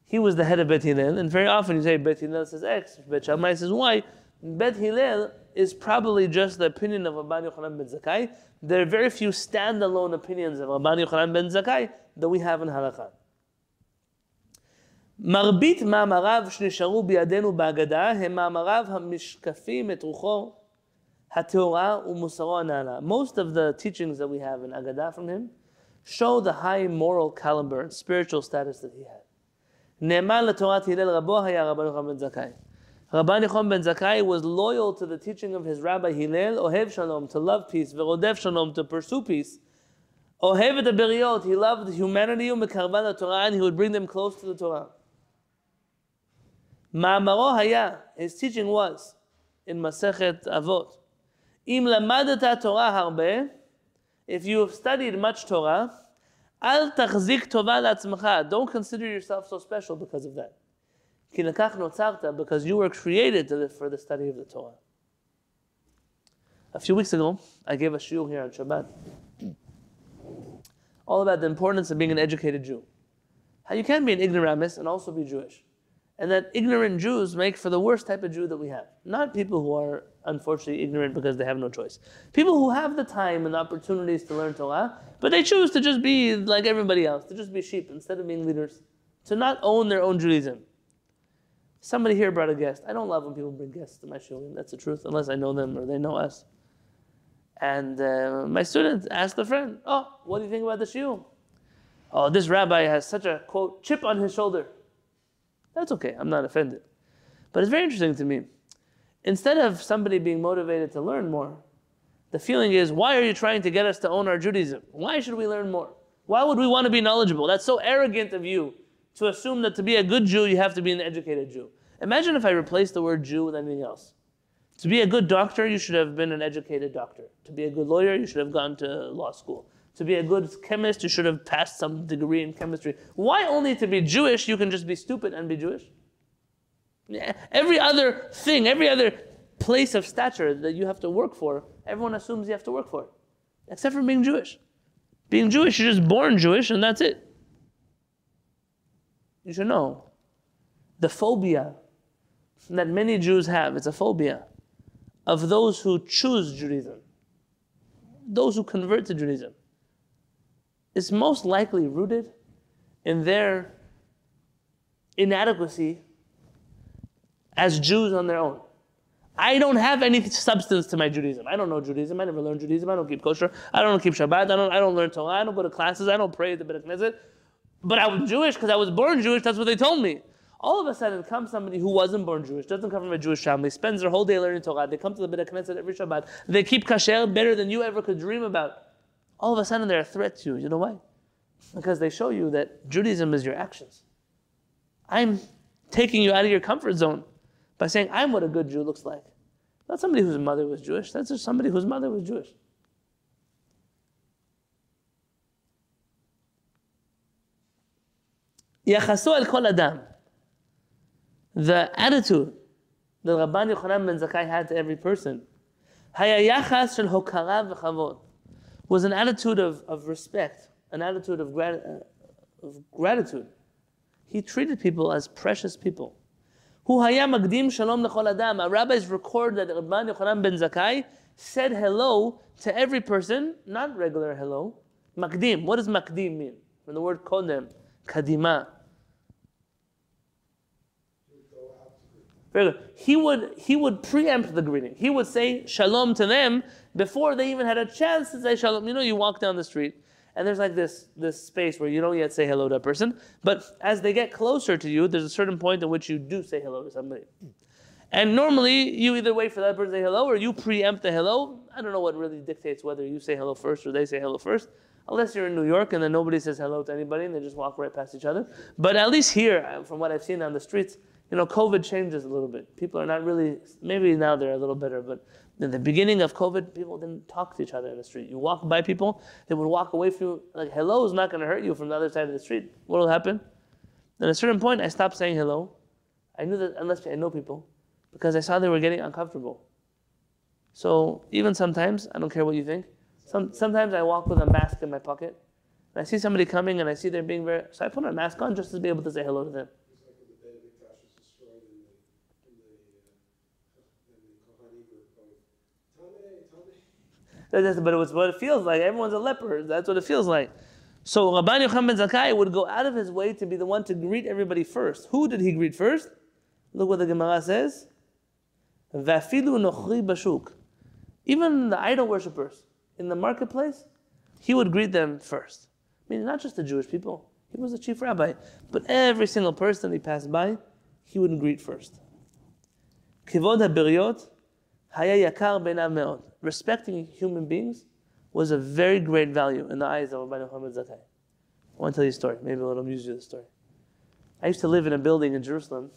He was the head of Bet Hillel, and very often you say Bet Hillel says X, Bet Shammai says Y. Bet Hillel is probably just the opinion of Rabban Yochanan ben Zakkai. There are very few standalone opinions of Rabban Yochanan ben Zakkai that we have in Halakha. מרבית מאמריו שנשארו בידינו בהגדה הם מאמריו המשקפים את רוחו הטהורה ומוסרו הנעלה. Most of the teachings that we have in Agadah from him show the high moral caliber and spiritual status that he had. נאמן לתורת הלל רבו היה רבן יוחנן בן זכאי. רבן יוחנן בן זכאי was loyal to the teaching of his rabbi Hillel, אוהב שלום, to love peace, ורודף שלום, to pursue peace. אוהב את הבריות, he loved humanity ומקרבן לתורה, and he would bring them close to the Torah. Ma'amaro Haya, his teaching was in Masechet Avot. Im Torah harbe, if you have studied much Torah, al tachzik tova latzmacha, don't consider yourself so special because of that. Because you were created for the study of the Torah. A few weeks ago, I gave a shiur here on Shabbat, all about the importance of being an educated Jew. How you can be an ignoramus and also be Jewish. And that ignorant Jews make for the worst type of Jew that we have. Not people who are unfortunately ignorant because they have no choice. People who have the time and the opportunities to learn Torah, but they choose to just be like everybody else, to just be sheep instead of being leaders, to not own their own Judaism. Somebody here brought a guest. I don't love when people bring guests to my shul. That's the truth, unless I know them or they know us. And uh, my student asked a friend, "Oh, what do you think about the shul?" Oh, this rabbi has such a quote chip on his shoulder. That's okay. I'm not offended. But it's very interesting to me. Instead of somebody being motivated to learn more, the feeling is, why are you trying to get us to own our Judaism? Why should we learn more? Why would we want to be knowledgeable? That's so arrogant of you to assume that to be a good Jew, you have to be an educated Jew. Imagine if I replaced the word Jew with anything else. To be a good doctor, you should have been an educated doctor. To be a good lawyer, you should have gone to law school. To be a good chemist, you should have passed some degree in chemistry. Why only to be Jewish, you can just be stupid and be Jewish? Yeah, Every other thing, every other place of stature that you have to work for, everyone assumes you have to work for it. Except for being Jewish. Being Jewish, you're just born Jewish and that's it. You should know the phobia that many Jews have, it's a phobia of those who choose Judaism, those who convert to Judaism, is most likely rooted in their inadequacy as Jews on their own. I don't have any substance to my Judaism. I don't know Judaism. I never learned Judaism. I don't keep kosher. I don't keep Shabbat. I don't, I don't learn Torah. I don't go to classes. I don't pray at the Beit Knesset. But I was Jewish because I was born Jewish. That's what they told me. All of a sudden comes somebody who wasn't born Jewish, doesn't come from a Jewish family, spends their whole day learning Torah. They come to the Beit Knesset every Shabbat. They keep kasher better than you ever could dream about All of a sudden they're a threat to you. You know why? Because they show you that Judaism is your actions. I'm taking you out of your comfort zone by saying I'm what a good Jew looks like. Not somebody whose mother was Jewish. That's just somebody whose mother was Jewish. יחסו אל כל אדם. The attitude that Rabban Yochanan ben Zakkai had to every person, היה יחס של הוקרה וכבוד, was an attitude of, of respect, an attitude of, grat- uh, of gratitude. He treated people as precious people. Who haya magdim shalom lechol adam. Rabbis record that Rabban Yochanan ben Zakkai said hello to every person, not regular hello. Makdim. What does makdim mean? From the word kodem, kadima. Very good. He would he would preempt the greeting. He would say shalom to them before they even had a chance to say shalom. You know, you walk down the street and there's like this this space where you don't yet say hello to a person, but as they get closer to you, there's a certain point at which you do say hello to somebody. And normally, you either wait for that person to say hello or you preempt the hello. I don't know what really dictates whether you say hello first or they say hello first, unless you're in New York and then nobody says hello to anybody and they just walk right past each other. But at least here, from what I've seen on the streets, you know, COVID changes a little bit. People are not really, maybe now they're a little better, but in the beginning of COVID, people didn't talk to each other in the street. You walk by people, they would walk away from you. Like, hello is not going to hurt you from the other side of the street. What will happen? At a certain point, I stopped saying hello. I knew that unless I know people, because I saw they were getting uncomfortable. So even sometimes, I don't care what you think, some, sometimes I walk with a mask in my pocket, and I see somebody coming and I see they're being very, so I put a mask on just to be able to say hello to them. It's like when the Beit Mikdash was destroyed and the, and the, uh, and the Kohani were going, Tane, Tane. That- that's- But it was what it feels like. Everyone's a leper. That's what it feels like. So Rabban Yochanan ben Zakkai would go out of his way to be the one to greet everybody first. Who did he greet first? Look what the Gemara says. Vafilu nochri bashuk. Even the idol worshippers in the marketplace, he would greet them first. I mean, not just the Jewish people. He was the chief rabbi. But every single person he passed by, he would greet first. Kivod habiriot haya yakar beinav meod. Respecting human beings was a very great value in the eyes of Rabbi ben Zakkai. I want to tell you a story. Maybe it'll amuse you, the story. I used to live in a building in Jerusalem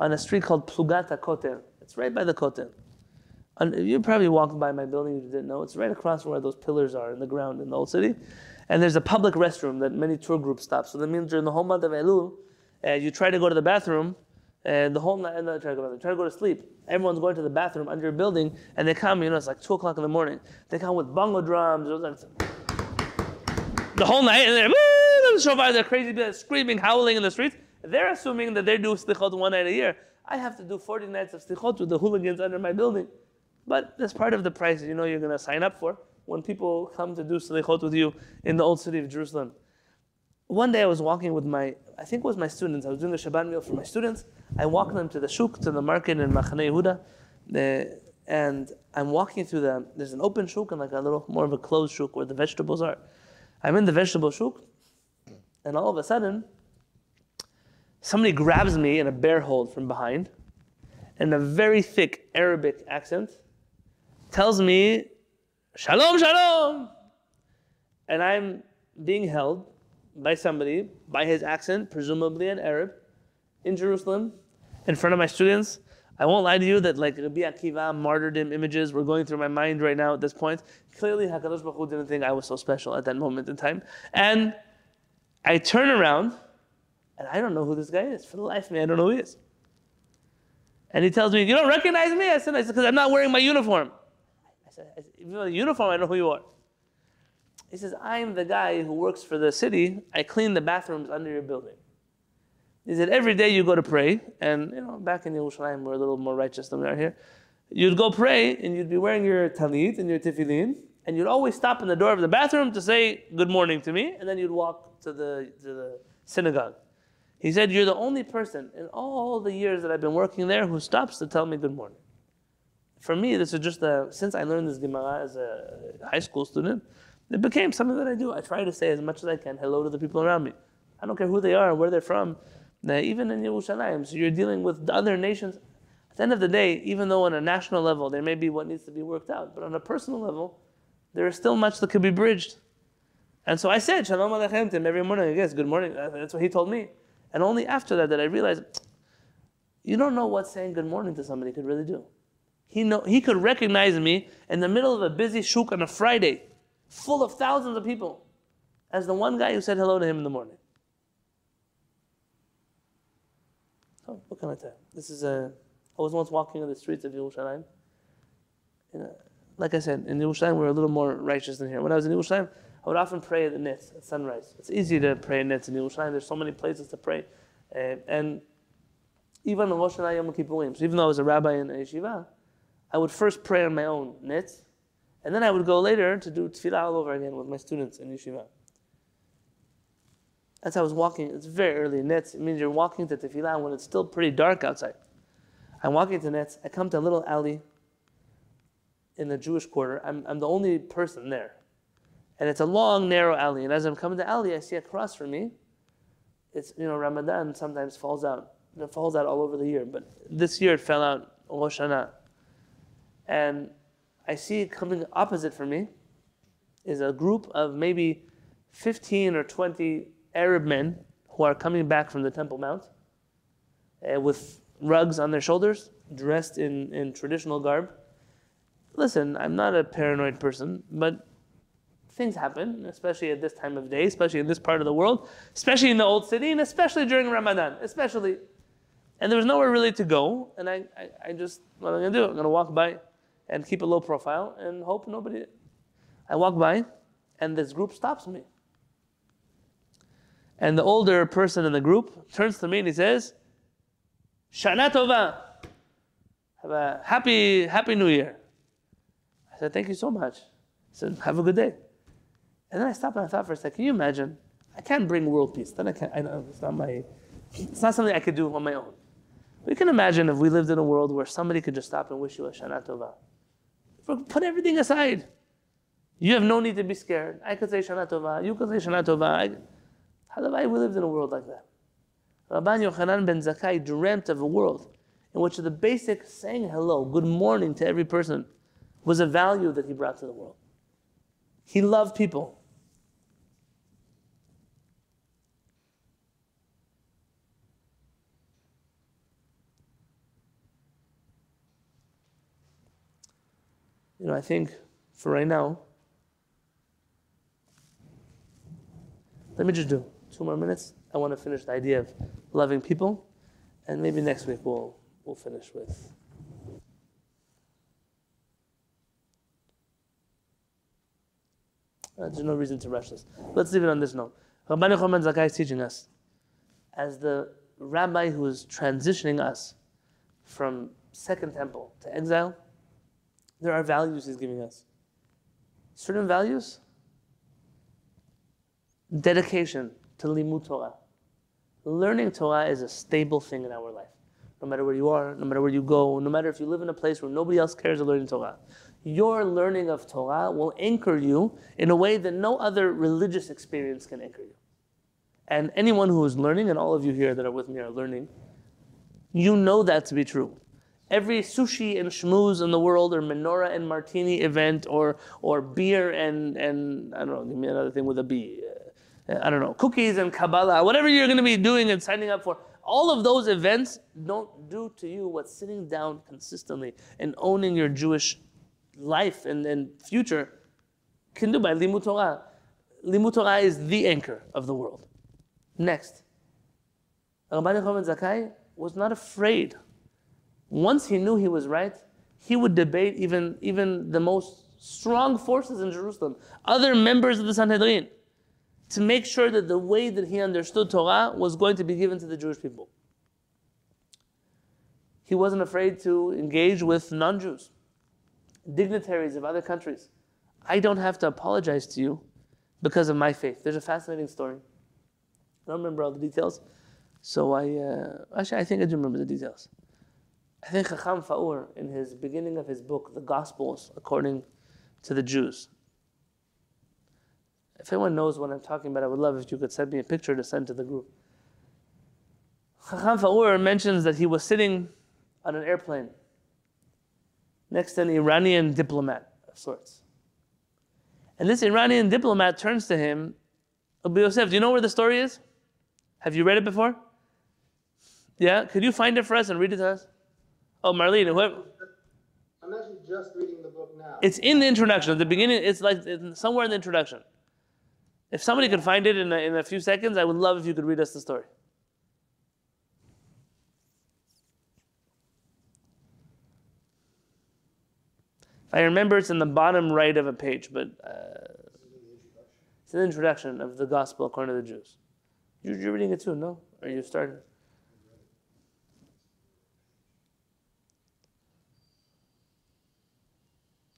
on a street called Plugat HaKotel. It's right by the Kotel. And you probably walked by my building if you didn't know. It's right across from where those pillars are in the ground in the old city. And there's a public restroom that many tour groups stop. So that means during the whole month of Elul, uh, you try to go to the bathroom, and the whole night, no, try to go, try to go to sleep. Everyone's going to the bathroom under your building, and they come, you know, it's like 2 o'clock in the morning. They come with bongo drums, the whole night, and they're, woo, shofar, they're crazy, screaming, howling in the streets. They're assuming that they do slichot one night a year. I have to do 40 nights of slichot with the hooligans under my building. But that's part of the price you know you're going to sign up for when people come to do slichot with you in the old city of Jerusalem. One day I was walking with my, I think it was my students. I was doing a Shabbat meal for my students. I walked them to the shuk, to the market in Machane Yehuda, uh, and I'm walking through the. There's an open shuk and like a little more of a closed shuk where the vegetables are. I'm in the vegetable shuk, and all of a sudden, somebody grabs me in a bear hold from behind, in a very thick Arabic accent, tells me, Shalom, Shalom! And I'm being held by somebody, by his accent, presumably an Arab, in Jerusalem, in front of my students. I won't lie to you that like Rabbi Akiva martyrdom images were going through my mind right now at this point. Clearly, Hakadosh Baruch Hu didn't think I was so special at that moment in time. And I turn around, and I don't know who this guy is. For the life of me, I don't know who he is. And he tells me, "You don't recognize me?" I said, "I said because I'm not wearing my uniform." I said, "Even with a uniform, I know who you are." He says, "I'm the guy who works for the city. I clean the bathrooms under your building." He said, "Every day you go to pray, and you know, back in Yerushalayim, we're a little more righteous than we are here. You'd go pray, and you'd be wearing your talit and your tefillin, and you'd always stop in the door of the bathroom to say good morning to me, and then you'd walk to the to the synagogue." He said, You're the only person in all the years that I've been working there who stops to tell me good morning. For me, this is just a, since I learned this Gemara as a high school student, it became something that I do. I try to say as much as I can hello to the people around me. I don't care who they are, where they're from, even in Yerushalayim. So you're dealing with the other nations. At the end of the day, even though on a national level there may be what needs to be worked out, but on a personal level, there is still much that could be bridged. And so I said, Shalom Aleichem to him every morning. I guess, good morning. Uh, that's what he told me. And only after that did I realize you don't know what saying good morning to somebody could really do. He, know, he could recognize me in the middle of a busy shuk on a Friday, full of thousands of people, as the one guy who said hello to him in the morning. So, what can I tell? This is a. I was once walking in the streets of Yerushalayim. You know, like I said, in Yerushalayim we're a little more righteous than here. When I was in Yerushalayim, I would often pray at the Nitz at sunrise. It's easy to pray at Nitz in Yerushalayim. There's so many places to pray. Uh, and even on Rosh Yom Kippurim, so even though I was a rabbi in a yeshiva, I would first pray on my own Nitz, and then I would go later to do tefillah all over again with my students in yeshiva. As I was walking, it's very early in Nitz. It means you're walking to tefillah when it's still pretty dark outside. I'm walking to Nitz. I come to a little alley in the Jewish quarter. I'm, I'm the only person there. And it's a long, narrow alley. And as I'm coming to the alley, I see across from me, it's, you know, Ramadan sometimes falls out. It falls out all over the year. But this year it fell out Rosh. And I see coming opposite from me is a group of maybe 15 or 20 Arab men who are coming back from the Temple Mount uh, with rugs on their shoulders, dressed in, in traditional garb. Listen, I'm not a paranoid person, but things happen, especially at this time of day, especially in this part of the world, especially in the old city, and especially during Ramadan, especially. And there was nowhere really to go, and I, I, I just, what am I going to do? I'm going to walk by and keep a low profile and hope nobody. I walk by, and this group stops me. And the older person in the group turns to me and he says, Shana Tova. Have a happy, happy new year. I said, Thank you so much. He said, Have a good day. And then I stopped and I thought for a second, can you imagine? I can't bring world peace. Then I can't, I know, it's not my, it's not something I could do on my own. We can imagine if we lived in a world where somebody could just stop and wish you a Shana Tova. Put everything aside. You have no need to be scared. I could say Shana Tova. You could say Shana Tova. Halavai, we lived in a world like that. Rabban Yochanan ben Zakkai dreamt of a world in which the basic saying hello, good morning to every person, was a value that he brought to the world. He loved people. You know, I think for right now, let me just do two more minutes. I want to finish the idea of loving people, and maybe next week we'll we'll finish with. Uh, there's no reason to rush this. Let's leave it on this note. Rabbi Yochanan Zakkai is teaching us, as the rabbi who is transitioning us from Second Temple to exile, there are values he's giving us. Certain values. Dedication to limud Torah. Learning Torah is a stable thing in our life. No matter where you are, no matter where you go, no matter if you live in a place where nobody else cares of learning Torah. Your learning of Torah will anchor you in a way that no other religious experience can anchor you. And anyone who is learning, and all of you here that are with me are learning, you know that to be true. Every sushi and schmooze in the world, or menorah and martini event, or or beer and and I don't know, give me another thing with a B. I don't know, cookies and Kabbalah, whatever you're going to be doing and signing up for. All of those events don't do to you what sitting down consistently and owning your Jewish life and, and future can do by limud Torah. Limud Torah is the anchor of the world. Next, Rabbi Yochanan Zakkai was not afraid. Once he knew he was right, he would debate even, even the most strong forces in Jerusalem, other members of the Sanhedrin, to make sure that the way that he understood Torah was going to be given to the Jewish people. He wasn't afraid to engage with non Jews, dignitaries of other countries. I don't have to apologize to you because of my faith. There's a fascinating story. I don't remember all the details. So I, uh, actually, I think I do remember the details. I think Chacham Fa'ur, in his beginning of his book, The Gospels According to the Jews. If anyone knows what I'm talking about, I would love if you could send me a picture to send to the group. Chacham Fa'ur mentions that he was sitting on an airplane next to an Iranian diplomat of sorts. And this Iranian diplomat turns to him, Abu Yosef, do you know where the story is? Have you read it before? Yeah? Could you find it for us and read it to us? Oh, Marlene, whoever. I'm actually just reading the book now. It's in the introduction. At the beginning, it's like it's somewhere in the introduction. If somebody could find it in a, in a few seconds, I would love if you could read us the story. If I remember, it's in the bottom right of a page, but uh, it's an introduction of the gospel according to the Jews. You, you're reading it too, no? Or you started?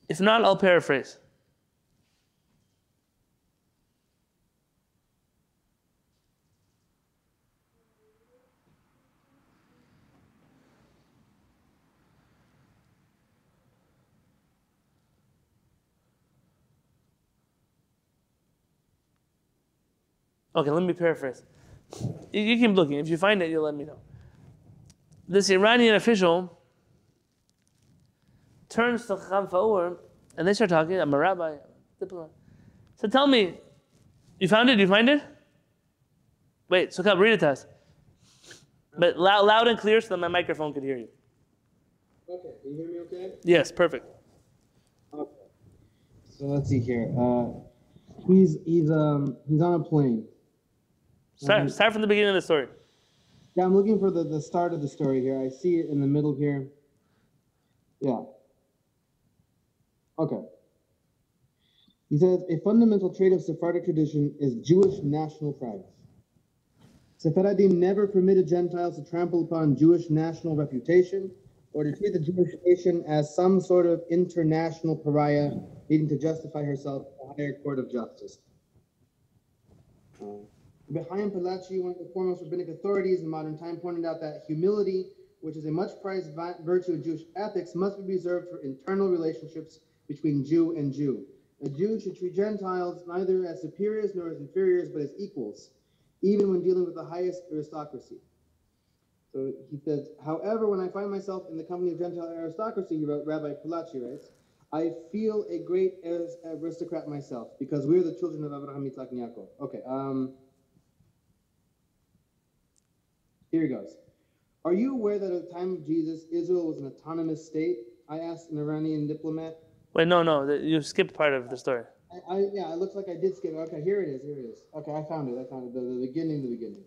If not, I'll paraphrase. Okay, let me paraphrase. You, you keep looking. If you find it, you'll let me know. This Iranian official turns to Chacham Fa'ur and they start talking. I'm a rabbi, diplomat. So tell me, you found it? Do you find it? Wait, so come read it to us. But loud, loud and clear so that my microphone could hear you. Okay, can you hear me okay? Yes, perfect. Okay. So let's see here. Uh, he's he's um he's on a plane. Start, start from the beginning of the story. Yeah, I'm looking for the, the start of the story here. I see it in the middle here. Yeah. Okay. He says a fundamental trait of Sephardic tradition is Jewish national pride. Sephardim never permitted Gentiles to trample upon Jewish national reputation or to treat the Jewish nation as some sort of international pariah needing to justify herself in a higher court of justice. Uh, Behind Palachi, one of the foremost rabbinic authorities in modern time, pointed out that humility, which is a much prized vi- virtue of Jewish ethics, must be reserved for internal relationships between Jew and Jew. A Jew should treat Gentiles neither as superiors nor as inferiors, but as equals, even when dealing with the highest aristocracy. So he says, however, when I find myself in the company of Gentile aristocracy, he wrote, Rabbi Palachi writes, I feel a great aristocrat myself because we're the children of Abraham, Yitzhak, and Yaakov. Okay, um, here he goes. Are you aware that at the time of Jesus, Israel was an autonomous state? I asked an Iranian diplomat. Wait, no, no, you skipped part of the story. I, I yeah, it looks like I did skip. it. Okay, here it is. Here it is. Okay, I found it. I found it. The, the beginning. The beginning.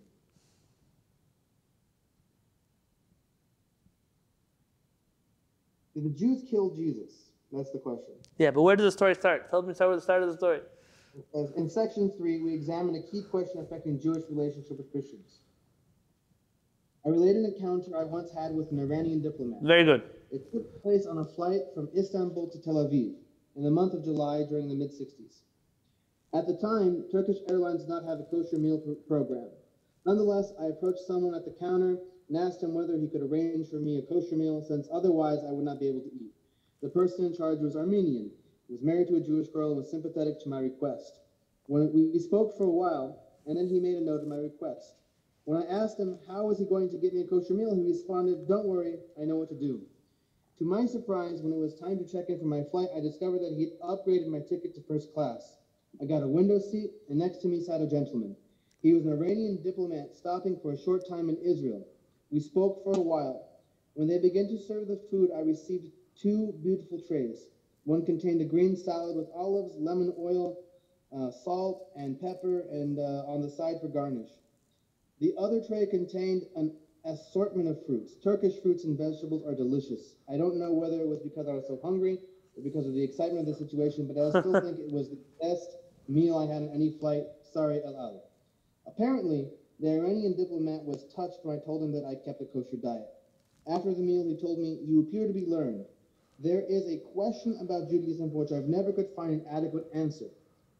Did the Jews kill Jesus? That's the question. Yeah, but where does the story start? Tell me start with the start of the story. As- In section three, we examine a key question affecting Jewish relationship with Christians. I relate an encounter I once had with an Iranian diplomat. Very good. It took place on a flight from Istanbul to Tel Aviv in the month of July during the mid 60s. At the time, Turkish Airlines did not have a kosher meal pro- program. Nonetheless, I approached someone at the counter and asked him whether he could arrange for me a kosher meal since otherwise I would not be able to eat. The person in charge was Armenian. He was married to a Jewish girl and was sympathetic to my request. When we spoke for a while, and then he made a note of my request. When I asked him how was he going to get me a kosher meal, he responded, "Don't worry, I know what to do." To my surprise, when it was time to check in for my flight, I discovered that he'd upgraded my ticket to first class. I got a window seat, and next to me sat a gentleman. He was an Iranian diplomat stopping for a short time in Israel. We spoke for a while. When they began to serve the food, I received two beautiful trays. One contained a green salad with olives, lemon oil, uh, salt, and pepper, and uh, on the side for garnish. The other tray contained an assortment of fruits. Turkish fruits and vegetables are delicious. I don't know whether it was because I was so hungry or because of the excitement of the situation, but I still think it was the best meal I had on any flight. Sorry, El Al. Apparently, the Iranian diplomat was touched when I told him that I kept a kosher diet. After the meal, he told me, You appear to be learned. There is a question about Judaism for which I've never could find an adequate answer.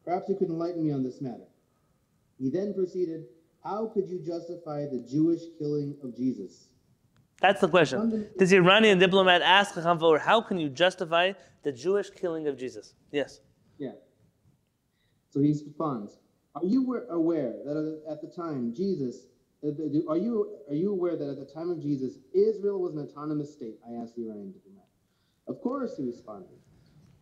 Perhaps you could enlighten me on this matter. He then proceeded, How could you justify the Jewish killing of Jesus? That's the question. Does the Iranian diplomat ask Chacham Fa'ur, how can you justify the Jewish killing of Jesus? Yes. Yeah. So he responds, Are you aware that at the time Jesus, are you are you aware that at the time of Jesus, Israel was an autonomous state? I asked the Iranian diplomat. Of course, he responded.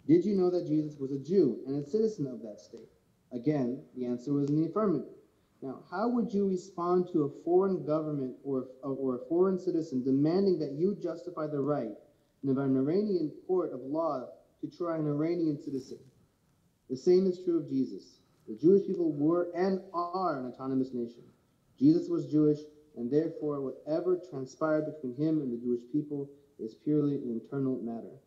Did you know that Jesus was a Jew and a citizen of that state? Again, the answer was in the affirmative. Now, how would you respond to a foreign government or, or a foreign citizen demanding that you justify the right of an Iranian court of law to try an Iranian citizen? The same is true of Jesus. The Jewish people were and are an autonomous nation. Jesus was Jewish, and therefore whatever transpired between him and the Jewish people is purely an internal matter.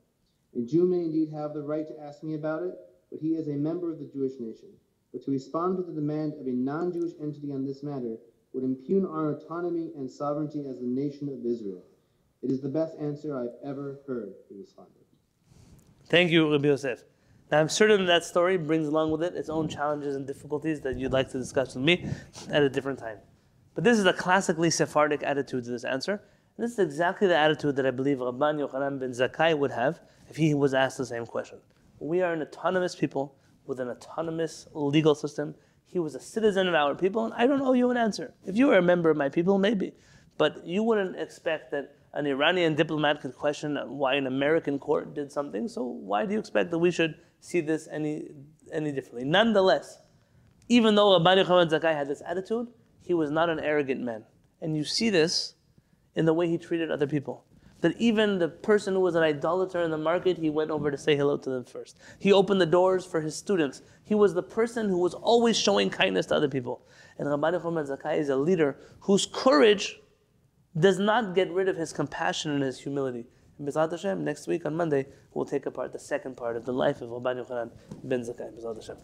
A Jew may indeed have the right to ask me about it, but he is a member of the Jewish nation. But to respond to the demand of a non Jewish entity on this matter would impugn our autonomy and sovereignty as the nation of Israel. It is the best answer I've ever heard, he responded. Thank you, Rabbi Yosef. Now, I'm certain that story brings along with it its own challenges and difficulties that you'd like to discuss with me at a different time. But this is a classically Sephardic attitude to this answer. And this is exactly the attitude that I believe Rabban Yochanan ben Zakkai would have if he was asked the same question. We are an autonomous people with an autonomous legal system. He was a citizen of our people, and I don't owe you an answer. If you were a member of my people, maybe. But you wouldn't expect that an Iranian diplomat could question why an American court did something, so why do you expect that we should see this any, any differently? Nonetheless, even though Rabban Yochanan ben Zakkai had this attitude, he was not an arrogant man. And you see this in the way he treated other people. That even the person who was an idolater in the market, he went over to say hello to them first. He opened the doors for his students. He was the person who was always showing kindness to other people. And Rabban Yochanan ben Zakkai is a leader whose courage does not get rid of his compassion and his humility. And B'ezrat Hashem, next week on Monday, we'll take apart the second part of the life of Rabban Yochanan ben Zakkai. B'ezrat Hashem.